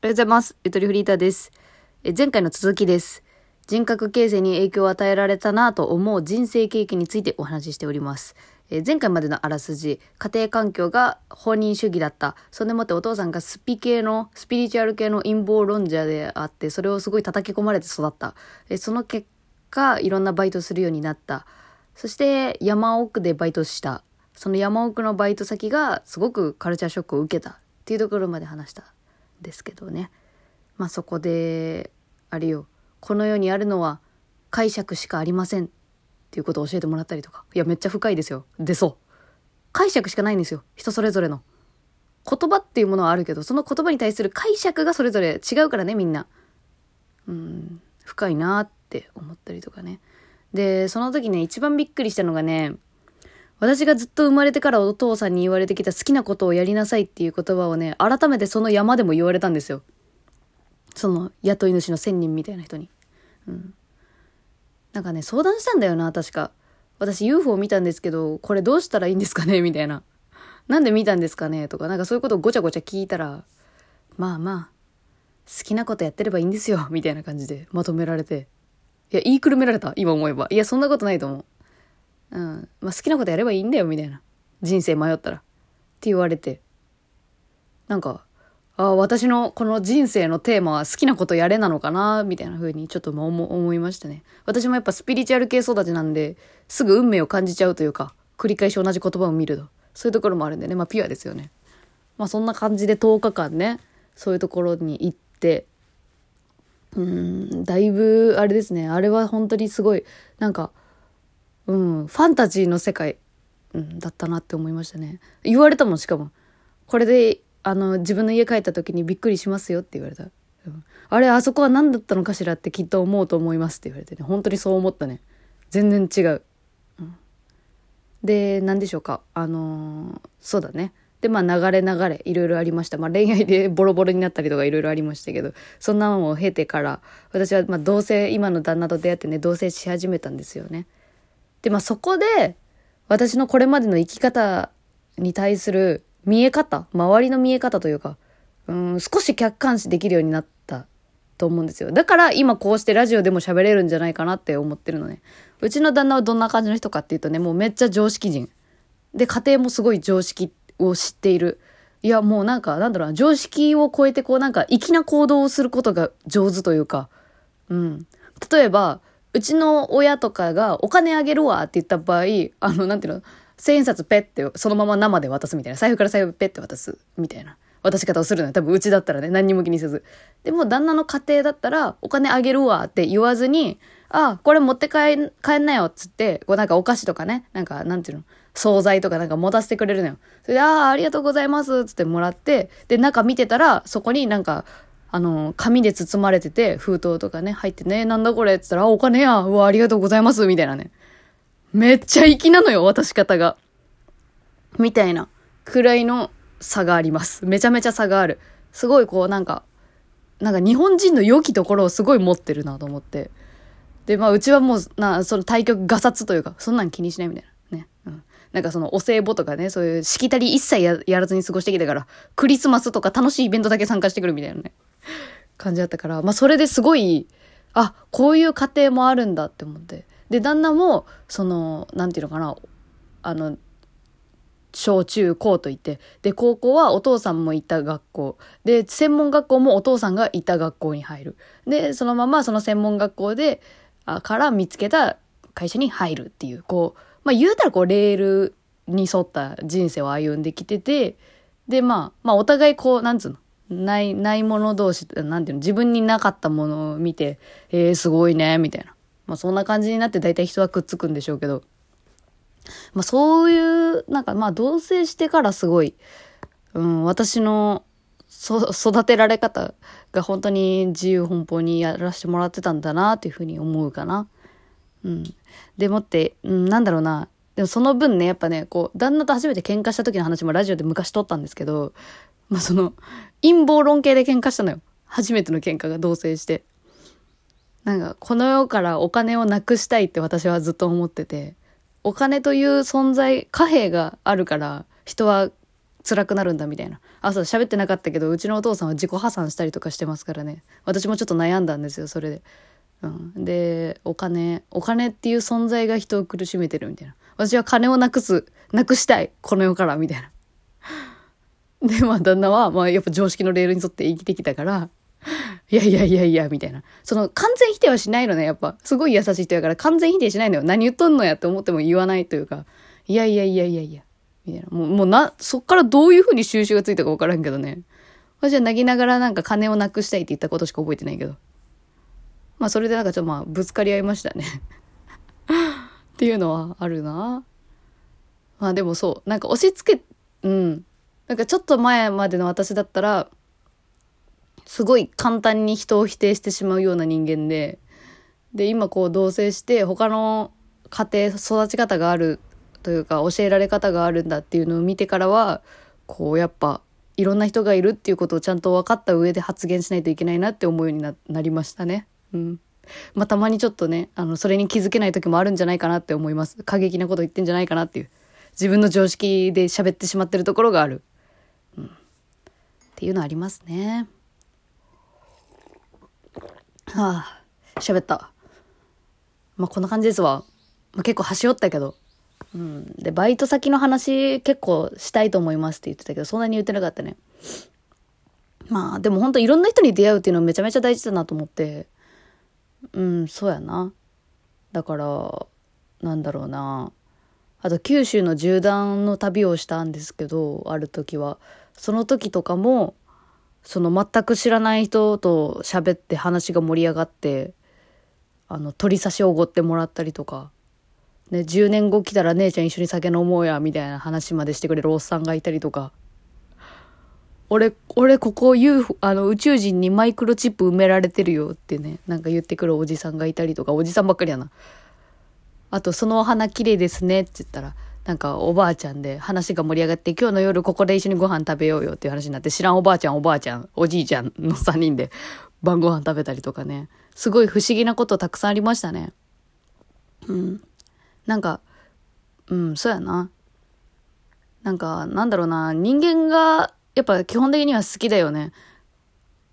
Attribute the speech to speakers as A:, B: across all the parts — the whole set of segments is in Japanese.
A: おはようございます。ゆとりフリーターです。え前回の続きです。人格形成に影響を与えられたなと思う人生経験についてお話ししております。え前回までのあらすじ、家庭環境が本人主義だった。そんでもってお父さんがスピ系の、スピリチュアル系の陰謀論者であって、それをすごい叩き込まれて育った。えその結果、いろんなバイトするようになった。そして山奥でバイトした。その山奥のバイト先がすごくカルチャーショックを受けたっていうところまで話した。ですけどね。まあそこであれよ。この世にあるのは解釈しかありませんっていうことを教えてもらったりとか。いやめっちゃ深いですよ。でそう。解釈しかないんですよ。人それぞれの。言葉っていうものはあるけどその言葉に対する解釈がそれぞれ違うからねみんな。うん深いなって思ったりとかね。でその時ね一番びっくりしたのがね私がずっと生まれてからお父さんに言われてきた好きなことをやりなさいっていう言葉をね、改めてその山でも言われたんですよ。その雇い主の千人みたいな人に。うん。なんかね、相談したんだよな、確か。私 UFO 見たんですけど、これどうしたらいいんですかね みたいな。なんで見たんですかねとか、なんかそういうことをごちゃごちゃ聞いたら、まあまあ、好きなことやってればいいんですよ、みたいな感じでまとめられて。いや、言いくるめられた、今思えば。いや、そんなことないと思う。うん。まあ、好きなことやればいいんだよ、みたいな。人生迷ったら。って言われて。なんか、あ、私のこの人生のテーマは好きなことやれなのかな、みたいな風にちょっと思思いましたね。私もやっぱスピリチュアル系育ちなんで、すぐ運命を感じちゃうというか、繰り返し同じ言葉を見ると。そういうところもあるんでね。まあ、ピュアですよね。まあ、そんな感じで10日間ね、そういうところに行って、うん、だいぶ、あれですね。あれは本当にすごい、なんか、うん、ファンタジーの世界、うん、だったなって思いましたね。言われたもん、しかも。これで、あの、自分の家帰った時にびっくりしますよって言われた。うん、あれ、あそこは何だったのかしらってきっと思うと思いますって言われてね。本当にそう思ったね。全然違う。うん、で、何でしょうか。あのーそうだね。で、まあ流れ流れ、いろいろありました。まあ恋愛でボロボロになったりとかいろいろありましたけど、そんなのを経てから、私はまあ同棲、今の旦那と出会ってね、同棲し始めたんですよね。で、まあそこで、私のこれまでの生き方に対する見え方、周りの見え方というか、うん、少し客観視できるようになったと思うんですよ。だから今こうしてラジオでも喋れるんじゃないかなって思ってるのね。うちの旦那はどんな感じの人かっていうとね、もうめっちゃ常識人。で、家庭もすごい常識を知っている。いや、もうなんか、なんだろうな、常識を超えてこうなんか粋な行動をすることが上手というか、うん。例えば、うちの親とかがお金あげるわって言った場合、あの、なんていうの、千円札ペッてそのまま生で渡すみたいな。財布から財布ペッて渡すみたいな。渡し方をするのよ。多分うちだったらね、何にも気にせず。でも旦那の家庭だったら、お金あげるわって言わずに、あ、これ持って帰ん、帰んなよっつって、こうなんかお菓子とかね、なんかなんていうの、惣菜とかなんか持たせてくれるのよ。それで、ああ、ありがとうございますっつってもらって、で、中見てたら、そこになんか、あの、紙で包まれてて、封筒とかね、入ってね、なんだこれっつったら、お金や、うわ、ありがとうございます、みたいなね。めっちゃ粋なのよ、渡し方が。みたいな、くらいの差があります。めちゃめちゃ差がある。すごいこう、なんか、なんか日本人の良きところをすごい持ってるなと思って。で、まあ、うちはもう、な、その対局ガサツというか、そんなん気にしないみたいな。ね。うん。なんかそのお歳暮とかね、そういうしきたり一切やらずに過ごしてきたから、クリスマスとか楽しいイベントだけ参加してくるみたいなね、感じだったから、まあそれですごい、あ、こういう家庭もあるんだって思って。で、旦那も、その、なんていうのかな、あの、小中高といって、で、高校はお父さんもいた学校。で、専門学校もお父さんがいた学校に入る。で、そのままその専門学校で、あから見つけた会社に入るっていう、こう、まあ言うたらこうレールに沿った人生を歩んできてて、で、まあ、まあお互いこう、なんつうの、ない、ないもの同士、なんていうの、自分になかったものを見て、えー、すごいね、みたいな。まあそんな感じになって大体人はくっつくんでしょうけど、まあそういう、なんかまあ同棲してからすごい、うん、私のそ育てられ方が本当に自由奔放にやらせてもらってたんだなっていうふうに思うかな。うん。でもって、うん、なんだろうな。でもその分ね、やっぱね、こう、旦那と初めて喧嘩した時の話もラジオで昔撮ったんですけど、まあその、陰謀論系で喧嘩したのよ。初めての喧嘩が同棲して。なんか、この世からお金をなくしたいって私はずっと思ってて、お金という存在、貨幣があるから、人は辛くなるんだみたいな。あ、そう、喋ってなかったけど、うちのお父さんは自己破産したりとかしてますからね。私もちょっと悩んだんですよ、それで。うん。で、お金、お金っていう存在が人を苦しめてるみたいな。私は金をなくす、なくしたい、この世から、みたいな。で、まあ、旦那は、まあ、やっぱ常識のレールに沿って生きてきたから、いやいやいやいや、みたいな。その、完全否定はしないのね、やっぱ。すごい優しい人やから、完全否定しないのよ。何言っとんのやって思っても言わないというか、いやいやいやいやいや、みたいな。もう、もうな、そっからどういう風に収集がついたかわからんけどね。私は泣きながらなんか金をなくしたいって言ったことしか覚えてないけど。まあ、それでなんかちょっとまあ、ぶつかり合いましたねっていうのはあるな。まあでもそう、なんか押し付け、うん。なんかちょっと前までの私だったら、すごい簡単に人を否定してしまうような人間で、で、今こう同棲して他の家庭、育ち方があるというか教えられ方があるんだっていうのを見てからは、こうやっぱいろんな人がいるっていうことをちゃんと分かった上で発言しないといけないなって思うようにななりましたね。うん。まあ、たまにちょっとね、あの、それに気づけない時もあるんじゃないかなって思います。過激なこと言ってんじゃないかなっていう。自分の常識で喋ってしまってるところがある。っていうのありますね。はあ、喋った。まあ、こんな感じですわ。まあ、結構端折ったけど。うん。で、バイト先の話結構したいと思いますって言ってたけど、そんなに言ってなかったね。まあ、でも本当いろんな人に出会うっていうのはめちゃめちゃ大事だなと思って。うん、そうやな。だから、なんだろうな。あと九州の縦断の旅をしたんですけど、ある時は。その時とかも、その全く知らない人と喋って話が盛り上がって、あの、鳥刺しおごってもらったりとか、ね、10年後来たら姉ちゃん一緒に酒飲もうや、みたいな話までしてくれるおっさんがいたりとか、俺、俺ここ UFO、あの宇宙人にマイクロチップ埋められてるよってね、なんか言ってくるおじさんがいたりとか、おじさんばっかりやな。あと、そのお花綺麗ですねって言ったら、なんかおばあちゃんで話が盛り上がって、今日の夜ここで一緒にご飯食べようよっていう話になって、知らんおばあちゃんおばあちゃん、おじいちゃんの3人で晩ご飯食べたりとかね。すごい不思議なことたくさんありましたね。うん。なんか、うん、そうやな。なんか、なんだろうな、人間がやっぱ基本的には好きだよね。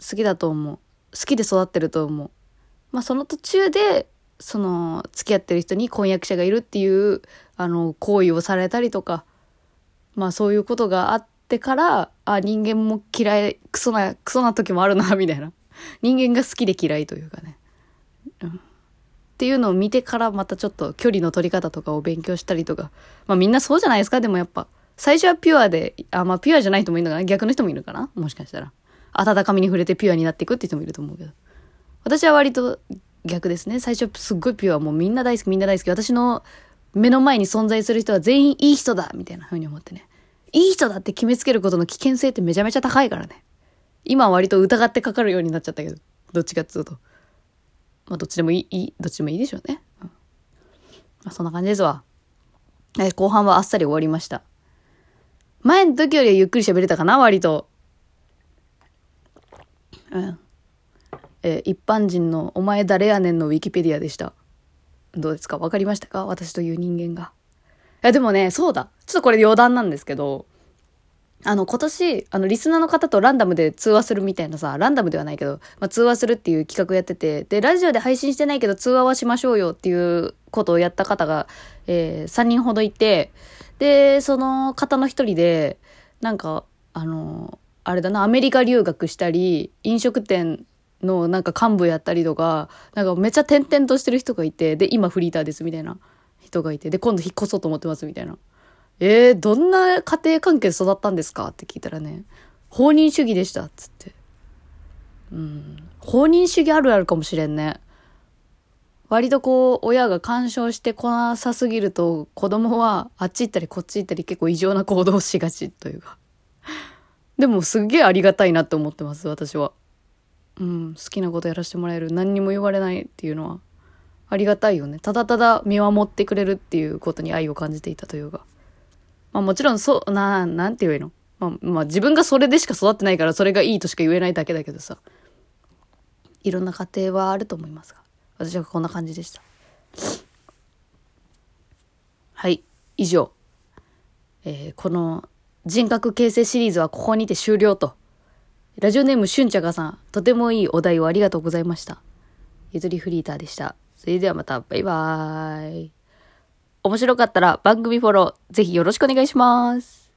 A: 好きだと思う。好きで育ってると思う。まあその途中で、その、付き合ってる人に婚約者がいるっていう、あの、行為をされたりとか、まあそういうことがあってから、あ、人間も嫌い、クソな、クソな時もあるな、みたいな。人間が好きで嫌いというかね。うん。っていうのを見てからまたちょっと距離の取り方とかを勉強したりとか。まあみんなそうじゃないですか、でもやっぱ。最初はピュアで、あ、まあピュアじゃない人もいるのかな逆の人もいるかな？もしかしたら。温かみに触れてピュアになっていくって人もいると思うけど。私は割と逆ですね。最初すっごいピュア、もうみんな大好きみんな大好き。私の目の前に存在する人は全員いい人だみたいな風に思ってね。いい人だって決めつけることの危険性ってめちゃめちゃ高いからね。今は割と疑ってかかるようになっちゃったけど。どっちかっつうと。まあどっちでもいい、どっちでもいいでしょうね。うん、まあそんな感じですわ。後半はあっさり終わりました。前の時よりはゆっくり喋れたかな、割と。うん。えー、一般人のお前誰やねんのウィキペディアでした。どうですか？わかりましたか？私という人間が。いや、でもね、そうだ。ちょっとこれ余談なんですけど、あの、今年、あの、リスナーの方とランダムで通話するみたいなさ、ランダムではないけど、まあ、通話するっていう企画やってて、で、ラジオで配信してないけど通話はしましょうよっていうことをやった方が、えー、3人ほどいて、で、その方の一人で、なんか、あの、あれだな、アメリカ留学したり、飲食店のなんか幹部やったりとか、なんかめっちゃ転々としてる人がいて、で、今フリーターですみたいな人がいて、で、今度引っ越そうと思ってますみたいな。えー、どんな家庭関係育ったんですか？って聞いたらね、放任主義でした、っつって。うん。放任主義あるあるかもしれんね。割とこう、親が干渉してこなさすぎると、子供はあっち行ったりこっち行ったり結構異常な行動しがちというか。でもすっげえありがたいなって思ってます、私は。うん、好きなことやらせてもらえる。何にも言われないっていうのは、ありがたいよね。ただただ見守ってくれるっていうことに愛を感じていたというか。まあもちろんそう、な、なんて言えばいいの？まあ、まあ自分がそれでしか育ってないからそれがいいとしか言えないだけだけどさ。いろんな家庭はあると思いますが。私はこんな感じでした。はい、以上。えー、この人格形成シリーズはここにて終了と。ラジオネームしゅんちゃかさん、とてもいいお題をありがとうございました。ゆずりフリーターでした。それではまた、バイバーイ。面白かったら番組フォロー、ぜひよろしくお願いします。